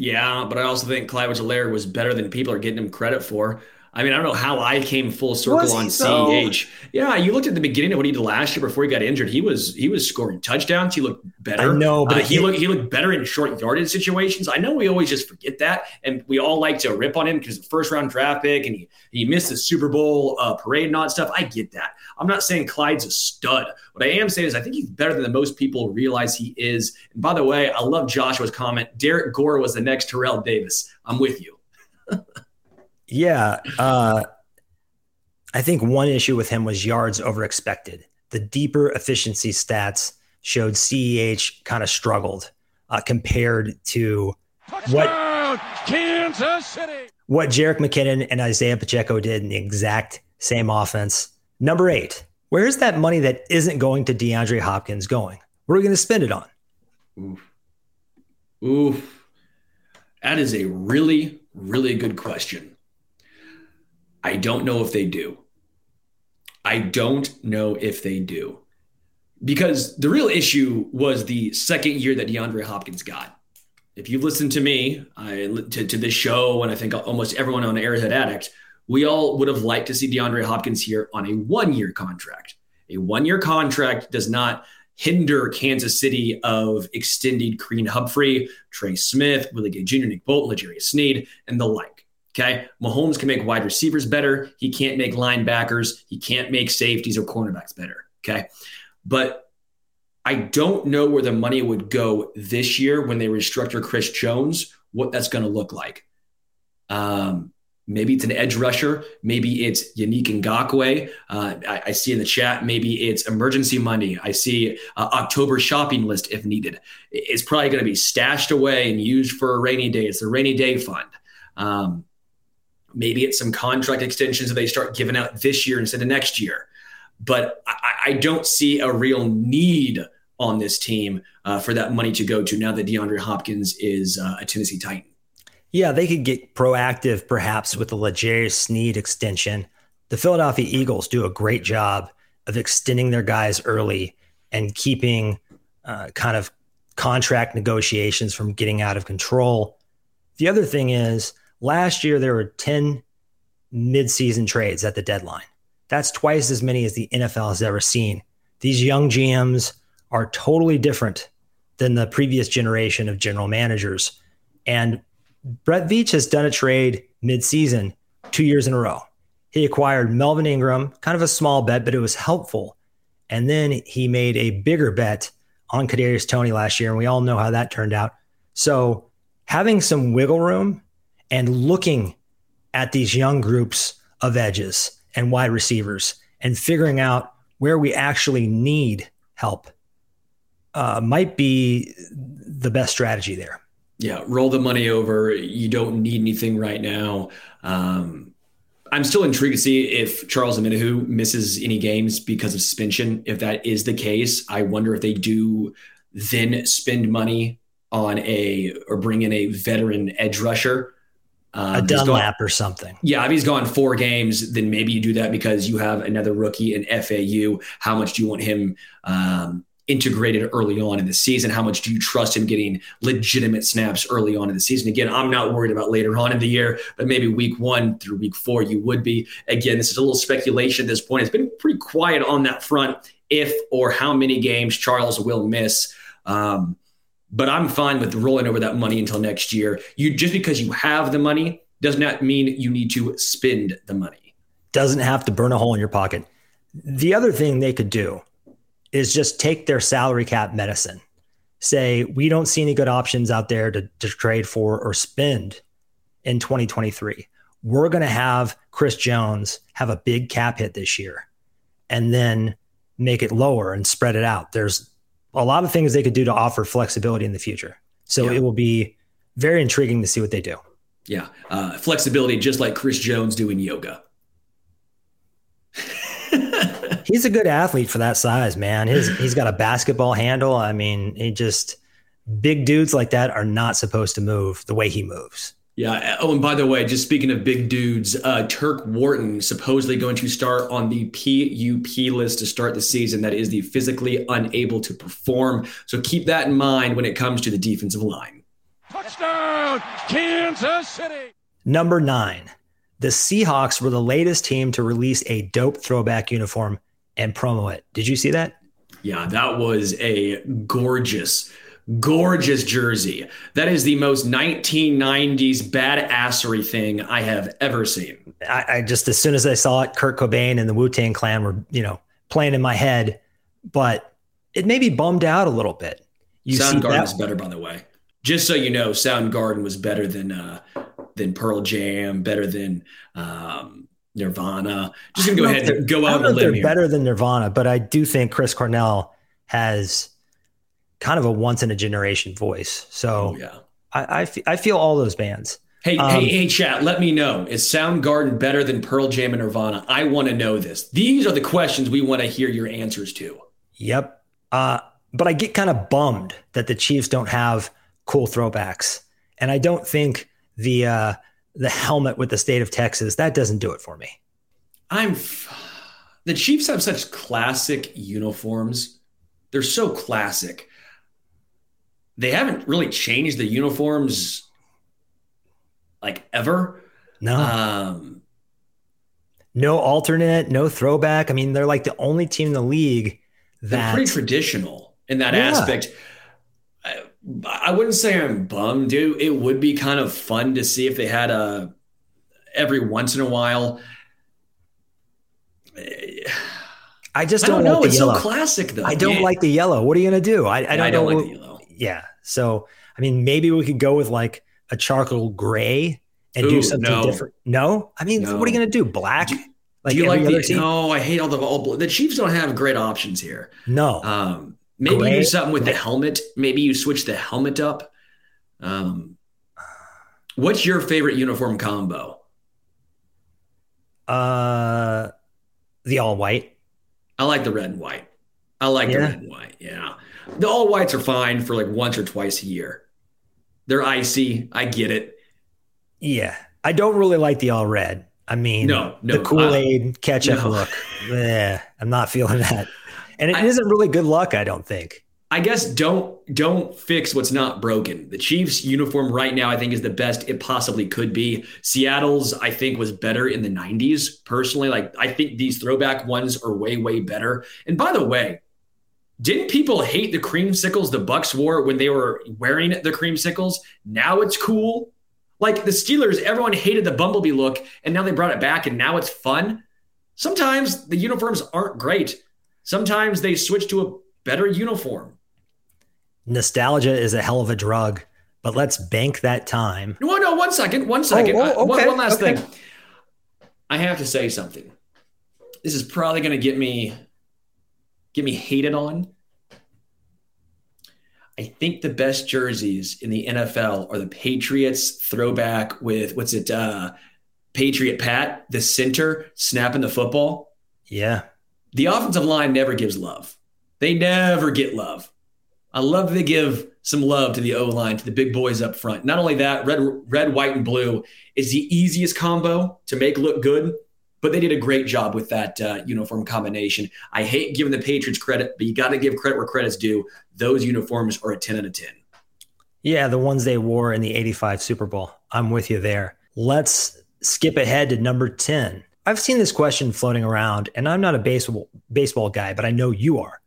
yeah, but I also think Clyde Edwards was better than people are getting him credit for. I mean, I don't know how I came full circle on so? CEH. Yeah, you looked at the beginning of what he did last year before he got injured. He was he was scoring touchdowns. He looked better. I know, but uh, he looked he looked better in short yardage situations. I know we always just forget that, and we all like to rip on him because the first round draft pick and he he missed the Super Bowl uh, parade and all that stuff. I get that. I'm not saying Clyde's a stud. What I am saying is I think he's better than the most people realize he is. And by the way, I love Joshua's comment. Derrick Gore was the next Terrell Davis. I'm with you. Yeah. Uh, I think one issue with him was yards over expected. The deeper efficiency stats showed CEH kind of struggled uh, compared to Touchdown, what Kansas City. What Jerick McKinnon and Isaiah Pacheco did in the exact same offense. Number eight, where's that money that isn't going to DeAndre Hopkins going? What are we going to spend it on? Oof. Oof. That is a really, really good question. I don't know if they do. I don't know if they do. Because the real issue was the second year that DeAndre Hopkins got. If you've listened to me I, to, to this show, and I think almost everyone on Arrowhead Addict, we all would have liked to see DeAndre Hopkins here on a one year contract. A one year contract does not hinder Kansas City of extended Creed Humphrey, Trey Smith, Willie Gay Jr., Nick Bolton, L'Jarius Sneed, and the like. Okay. Mahomes can make wide receivers better. He can't make linebackers. He can't make safeties or cornerbacks better. Okay. But I don't know where the money would go this year when they restructure Chris Jones, what that's going to look like. Um, maybe it's an edge rusher. Maybe it's Yannick Ngakoue. Uh, I, I, see in the chat, maybe it's emergency money. I see uh, October shopping list if needed. It's probably going to be stashed away and used for a rainy day. It's the rainy day fund. Um, Maybe it's some contract extensions that they start giving out this year instead of next year. But I, I don't see a real need on this team uh, for that money to go to now that DeAndre Hopkins is uh, a Tennessee Titan. Yeah, they could get proactive perhaps with the L'Jarius Sneed extension. The Philadelphia Eagles do a great job of extending their guys early and keeping uh, kind of contract negotiations from getting out of control. The other thing is Last year, there were 10 midseason trades at the deadline. That's twice as many as the NFL has ever seen. These young GMs are totally different than the previous generation of general managers. And Brett Veach has done a trade midseason two years in a row. He acquired Melvin Ingram, kind of a small bet, but it was helpful. And then he made a bigger bet on Kadarius Toney last year, and we all know how that turned out. So having some wiggle room and looking at these young groups of edges and wide receivers and figuring out where we actually need help uh, might be the best strategy there. Yeah, roll the money over. You don't need anything right now. Um, I'm still intrigued to see if Charles Omenihu misses any games because of suspension. If that is the case, I wonder if they do then spend money on a or bring in a veteran edge rusher um, a Dunlap gone, or something. Yeah, if he's gone four games, then maybe you do that because you have another rookie in FAU. How much do you want him um, integrated early on in the season? How much do you trust him getting legitimate snaps early on in the season? Again, I'm not worried about later on in the year, but maybe week one through week four, you would be. Again, this is a little speculation at this point. It's been pretty quiet on that front, if or how many games Charles will miss. Um, but I'm fine with rolling over that money until next year. You just because you have the money does not mean you need to spend the money. Doesn't have to burn a hole in your pocket. The other thing they could do is just take their salary cap medicine. Say, we don't see any good options out there to, to trade for or spend in 2023. We're going to have Chris Jones have a big cap hit this year and then make it lower and spread it out. There's a lot of things they could do to offer flexibility in the future. So yeah. it will be very intriguing to see what they do. Yeah. Uh, flexibility, just like Chris Jones doing yoga. he's a good athlete for that size, man. His he's got a basketball handle. I mean, he just big dudes like that are not supposed to move the way he moves. Yeah. Oh, and by the way, just speaking of big dudes, uh, Turk Wharton supposedly going to start on the PUP list to start the season. That is the physically unable to perform. So keep that in mind when it comes to the defensive line. Touchdown, Kansas City. Number nine, the Seahawks were the latest team to release a dope throwback uniform and promo it. Did you see that? Yeah, that was a gorgeous, gorgeous jersey. That is the most 1990s badassery thing I have ever seen. I, I just, as soon as I saw it, Kurt Cobain and the Wu Tang Clan were, you know, playing in my head, but it made me bummed out a little bit. You Soundgarden is better, by the way. Just so you know, Soundgarden was better than uh, than Pearl Jam, better than um, Nirvana. Just gonna go ahead and go out on a limb They're better than Nirvana, but I do think Chris Cornell has kind of a once in a generation voice. So oh, yeah, I, I, f- I feel all those bands. Hey, um, hey, hey, chat, let me know. Is Soundgarden better than Pearl Jam and Nirvana? I want to know this. These are the questions we want to hear your answers to. Yep. Uh, but I get kind of bummed that the Chiefs don't have cool throwbacks. And I don't think the uh, the helmet with the state of Texas, that doesn't do it for me. I'm the Chiefs have such classic uniforms. They're so classic. They haven't really changed the uniforms like ever. No. Um, no alternate, no throwback. I mean, they're like the only team in the league that pretty traditional in that yeah. aspect. I wouldn't say I'm bummed, dude. It would be kind of fun to see if they had a every once in a while. I just don't, I don't know. Like it's yellow. so classic, though. I don't yeah. like the yellow. What are you gonna do? I, I don't, I don't like the yellow. Yeah. So I mean, maybe we could go with like a charcoal gray and Ooh, do something no. different. No, I mean, no. what are you gonna do? Black? Do, like do you like the? Team? No, I hate all the all. The Chiefs don't have great options here. No. Um, Maybe Gray, you do something with the helmet. Maybe you switch the helmet up. Um, what's your favorite uniform combo? Uh, the all white. I like the red and white. I like yeah. the red and white. Yeah, the all whites are fine for like once or twice a year. They're icy. I get it. Yeah, I don't really like the all red. I mean, no, no, the Kool Aid uh, ketchup no. look. Yeah, I'm not feeling that and it I, not really good luck. I don't think. I guess don't don't fix what's not broken. The Chiefs uniform right now I think is the best it possibly could be. Seattle's I think was better in the 90s personally. Like I think these throwback ones are way way better. And by the way, didn't people hate the creamsicles the Bucs wore when they were wearing the creamsicles? Now it's cool. Like the Steelers, everyone hated the bumblebee look and now they brought it back and now it's fun. Sometimes the uniforms aren't great. Sometimes they switch to a better uniform. Nostalgia is a hell of a drug, but let's bank that time. No, no, one second, one second. Oh, oh, okay, one, one, last okay. thing. I have to say something. This is probably going to get me get me hated on. I think the best jerseys in the NFL are the Patriots throwback with what's it? Uh, Patriot Pat, the center snapping the football. Yeah the offensive line never gives love. They never get love. I love they give some love to the O line, to the big boys up front. Not only that, red, red, white, and blue is the easiest combo to make look good. But they did a great job with that uh, uniform combination. I hate giving the Patriots credit, but you got to give credit where credit's due. Those uniforms are a 10 out of 10. Yeah, the ones they wore in the 85 Super Bowl. I'm with you there. Let's skip ahead to number 10. I've seen this question floating around, and I'm not a baseball baseball guy, but I know you are.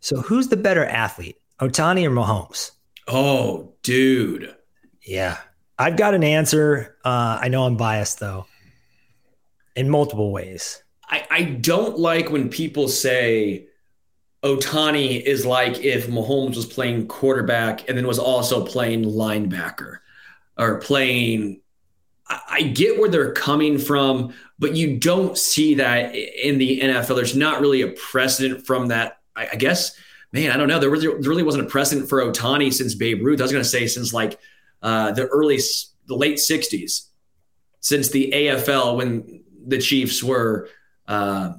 So who's the better athlete, Ohtani or Mahomes? Oh, dude. Yeah. I've got an answer. Uh, I know I'm biased though, in multiple ways. I, I don't like when people say Ohtani is like if Mahomes was playing quarterback and then was also playing linebacker or playing. I, I get where they're coming from, but you don't see that in the NFL. There's not really a precedent from that. I, I guess, man, I don't know. There really, there really wasn't a precedent for Ohtani since Babe Ruth. I was going to say since like uh, the early, the late 60s, since the AFL when the Chiefs were. Uh,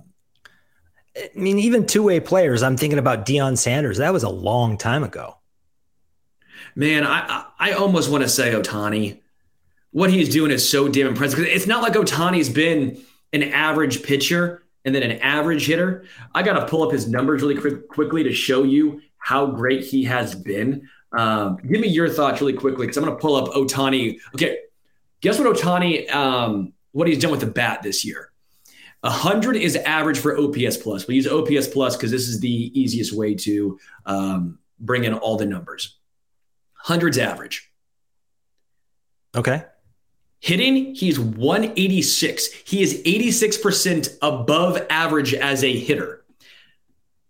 I mean, even two way players. I'm thinking about Deion Sanders. That was a long time ago. Man, I I almost want to say Ohtani. What he's doing is so damn impressive. It's not like Ohtani's been an average pitcher and then an average hitter. I got to pull up his numbers really quick, quickly to show you how great he has been. Um, give me your thoughts really quickly because I'm going to pull up Ohtani. Okay, guess what Ohtani um, what he's done with the bat this year. 100 is average for OPS plus. We use OPS plus because this is the easiest way to um, bring in all the numbers. 100's average. Okay. Hitting, he's 186. He is 86% above average as a hitter.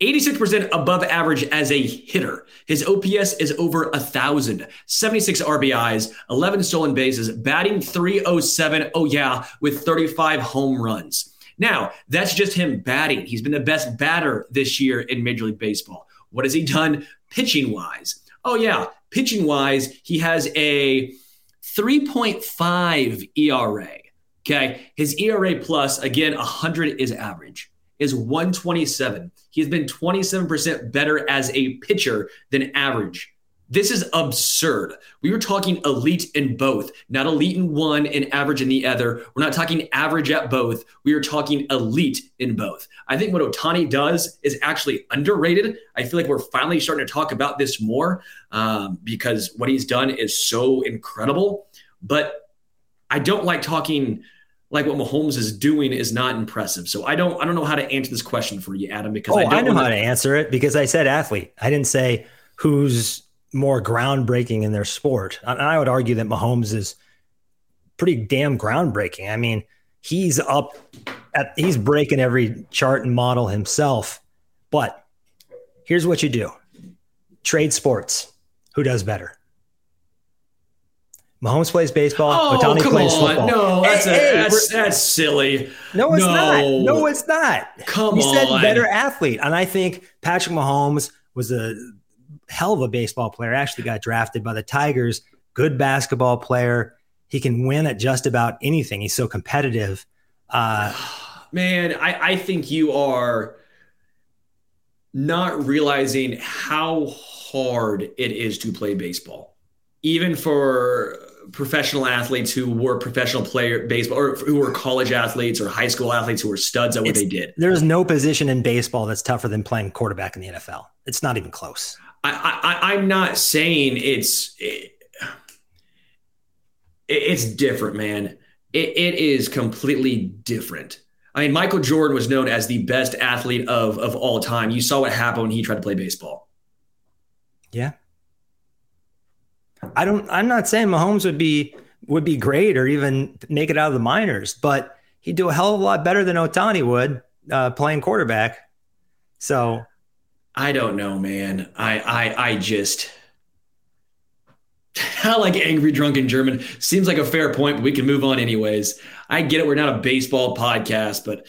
86% above average as a hitter. His OPS is over a thousand, 76 RBIs, 11 stolen bases, batting 307. Oh, yeah, with 35 home runs. Now, that's just him batting. He's been the best batter this year in Major League Baseball. What has he done pitching wise? Oh, yeah, pitching wise, he has a 3.5 ERA. Okay. His ERA plus, again, 100 is average, is 127. He has been 27% better as a pitcher than average. This is absurd. We were talking elite in both, not elite in one and average in the other. We're not talking average at both. We are talking elite in both. I think what Ohtani does is actually underrated. I feel like we're finally starting to talk about this more um, because what he's done is so incredible. But I don't like talking like what Mahomes is doing is not impressive. So I don't I don't know how to answer this question for you, Adam, because oh, I, I know how to answer it because I said athlete. I didn't say who's more groundbreaking in their sport. And I would argue that Mahomes is pretty damn groundbreaking. I mean, he's up at he's breaking every chart and model himself. But here's what you do. Trade sports. Who does better? Mahomes plays baseball. Oh, Ohtani come plays on. football. No, that's, Hey, a, hey, that's, that's silly. No, it's No. not. No, it's not. Come you said on. better athlete. And I think Patrick Mahomes was a hell of a baseball player. Actually got drafted by the Tigers. Good basketball player. He can win at just about anything. He's so competitive. Uh, Man, I, I think you are not realizing how hard it is to play baseball, even for professional athletes who were professional player baseball or who were college athletes or high school athletes who were studs at what It's- they did. there's no position in baseball that's tougher than playing quarterback in the NFL. It's not even close. I, I, I'm not saying it's it, it's different, man. It, it is completely different. I mean, Michael Jordan was known as the best athlete of of all time. You saw what happened when he tried to play baseball. Yeah. I don't I'm not saying Mahomes would be would be great or even make it out of the minors, but he'd do a hell of a lot better than Ohtani would uh, playing quarterback. So I don't know, man. I I I just I like angry drunken German. Seems like a fair point, but we can move on anyways. I get it. We're not a baseball podcast, but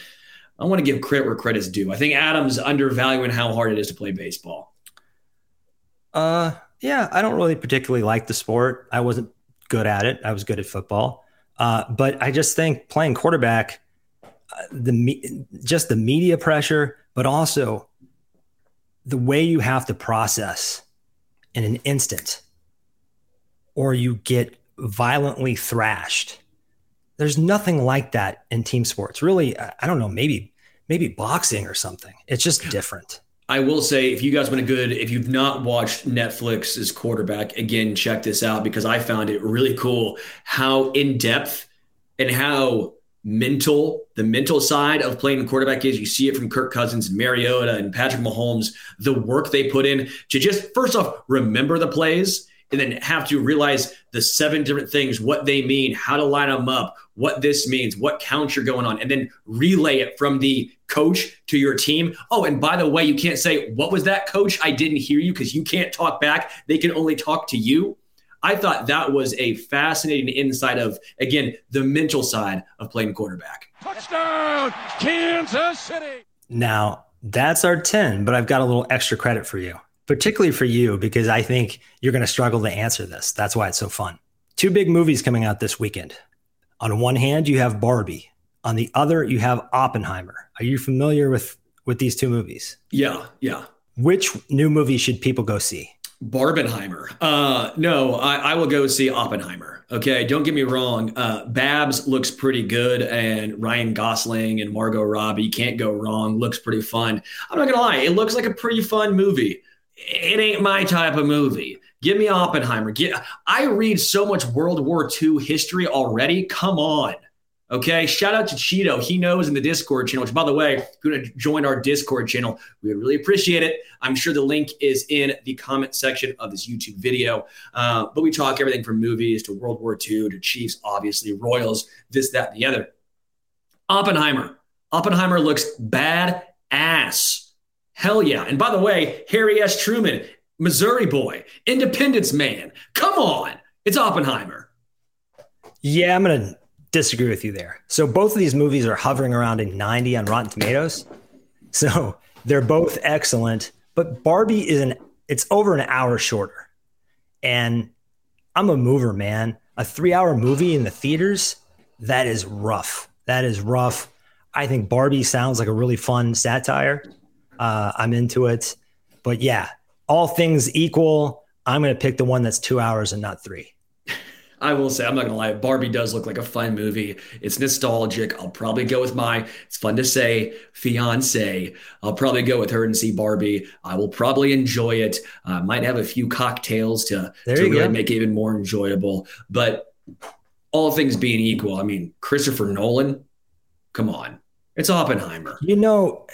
I want to give credit where credit's due. I think Adam's undervaluing how hard it is to play baseball. Uh, yeah, I don't really particularly like the sport. I wasn't good at it. I was good at football. Uh, but I just think playing quarterback, uh, the me- just the media pressure, but also the way you have to process in an instant, or you get violently thrashed. There's nothing like that in team sports. Really, I don't know, maybe maybe boxing or something. It's just different. I will say, if you guys want a good, if you've not watched Netflix's quarterback, again, check this out because I found it really cool how in depth and how mental, the mental side of playing quarterback is. You see it from Kirk Cousins and Mariota and Patrick Mahomes, the work they put in to just, first off, remember the plays and then have to realize the seven different things, what they mean, how to line them up, what this means, what counts you're going on, and then relay it from the coach to your team. Oh, and by the way, you can't say, What was that, coach? I didn't hear you because you can't talk back. They can only talk to you. I thought that was a fascinating insight of, again, the mental side of playing quarterback. Touchdown, Kansas City. Now, that's our 10, but I've got a little extra credit for you particularly for you, because I think you're going to struggle to answer this. That's why it's so fun. Two big movies coming out this weekend. On one hand, you have Barbie. On the other, you have Oppenheimer. Are you familiar with with these two movies? Yeah, yeah. Which new movie should people go see? Barbenheimer. Uh, no, I, I, will go see Oppenheimer. Okay, don't get me wrong. Uh, Babs looks pretty good, and Ryan Gosling and Margot Robbie can't go wrong. Looks pretty fun. I'm not gonna lie, it looks like a pretty fun movie it ain't my type of movie. Give me Oppenheimer. Get, I read so much World War II history already. Come on. Okay. Shout out to Cheeto. He knows in the Discord channel, which, by the way, going to join our Discord channel, we would really appreciate it. I'm sure the link is in the comment section of this YouTube video. Uh, but we talk everything from movies to World War II to Chiefs, obviously, Royals, this, that, and the other. Oppenheimer. Oppenheimer looks bad ass. Hell yeah. And by the way, Harry S. Truman, Missouri boy, Independence man. Come on. It's Oppenheimer. Yeah, I'm going to disagree with you there. So both of these movies are hovering around a 90 on Rotten Tomatoes. So they're both excellent, but Barbie is an it's over an hour shorter. And I'm a mover, man. A 3-hour movie in the theaters, that is rough. That is rough. I think Barbie sounds like a really fun satire. Uh, I'm into it. But yeah, all things equal, I'm going to pick the one that's two hours and not three. I will say, I'm not gonna lie, Barbie does look like a fun movie. It's nostalgic. I'll probably go with my, it's fun to say, fiance. I'll probably go with her and see Barbie. I will probably enjoy it. I uh, might have a few cocktails to, to really go. make it even more enjoyable. But all things being equal, I mean, Christopher Nolan, come on. It's Oppenheimer. You know,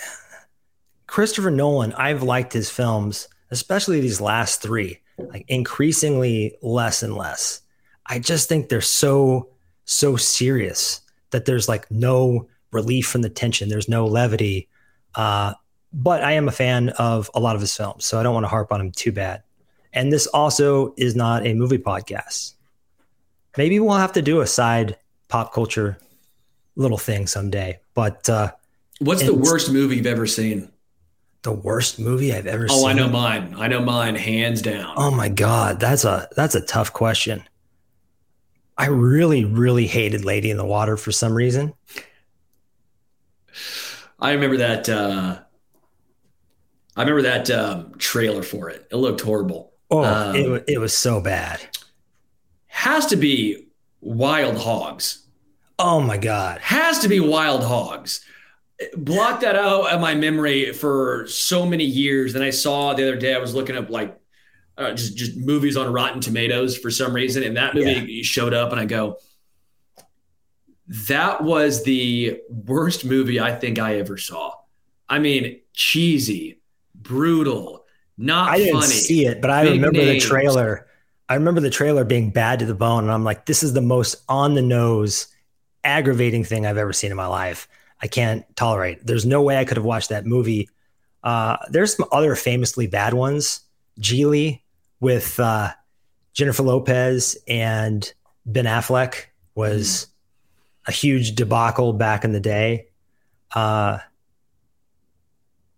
Christopher Nolan, I've liked his films, especially these last three, like increasingly less and less. I just think they're so, so serious that there's like no relief from the tension. There's no levity. Uh, but I am a fan of a lot of his films, so I don't want to harp on him too bad. And this also is not a movie podcast. Maybe we'll have to do a side pop culture little thing someday. But uh, what's the worst movie you've ever seen? The worst movie I've ever oh, seen? Oh, I know mine. I know mine hands down. Oh my god, that's a that's a tough question. I really really hated Lady in the Water for some reason. I remember that uh I remember that um, trailer for it. It looked horrible. Oh, um, it, it was so bad. Has to be Wild Hogs. Oh my god. Has to be Wild Hogs blocked that out of my memory for so many years. Then I saw the other day, I was looking up like uh, just just movies on Rotten Tomatoes for some reason, and that movie yeah. showed up, and I go, that was the worst movie I think I ever saw. I mean, cheesy, brutal, not I didn't see it, but I remember names. the trailer. I remember the trailer being bad to the bone, and I'm like, this is the most on the nose, aggravating thing I've ever seen in my life. I can't tolerate. There's no way I could have watched that movie. Uh, there's some other famously bad ones. Gigli with uh, Jennifer Lopez and Ben Affleck was mm. a huge debacle back in the day. Uh,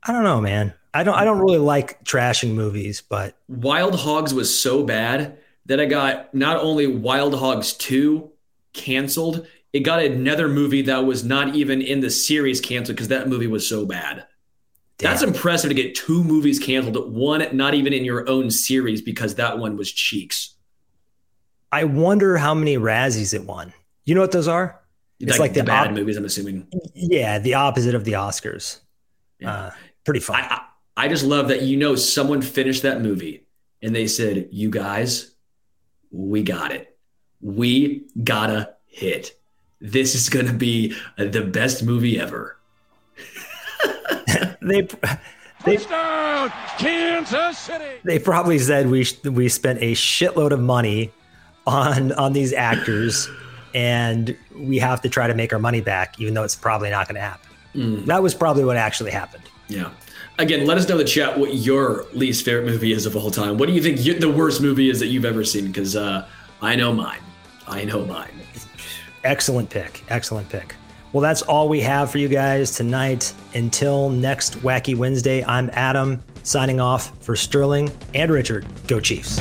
I don't know, man. I don't. I don't really like trashing movies, but Wild Hogs was so bad that I got not only Wild Hogs two canceled, it got another movie that was not even in the series canceled because that movie was so bad. Damn. That's impressive to get two movies canceled, one not even in your own series because that one was cheeks. I wonder how many Razzies it won. You know what those are? It's like, like the bad op- movies. I'm assuming. Yeah, the opposite of the Oscars. Yeah. Uh, pretty fun. I, I I just love that you know someone finished that movie and they said, "You guys, we got it. We got a hit. This is going to be the best movie ever." they they Touchdown, Kansas City. they probably said we we spent a shitload of money on on these actors and we have to try to make our money back even though it's probably not going to happen. Mm. That was probably what actually happened. Yeah. Again, let us know in the chat what your least favorite movie is of all time. What do you think you, the worst movie is that you've ever seen? Because uh, I know mine. I know mine. Excellent pick. Excellent pick. Well, that's all we have for you guys tonight. Until next Wacky Wednesday, I'm Adam signing off for Sterling and Richard. Go Chiefs.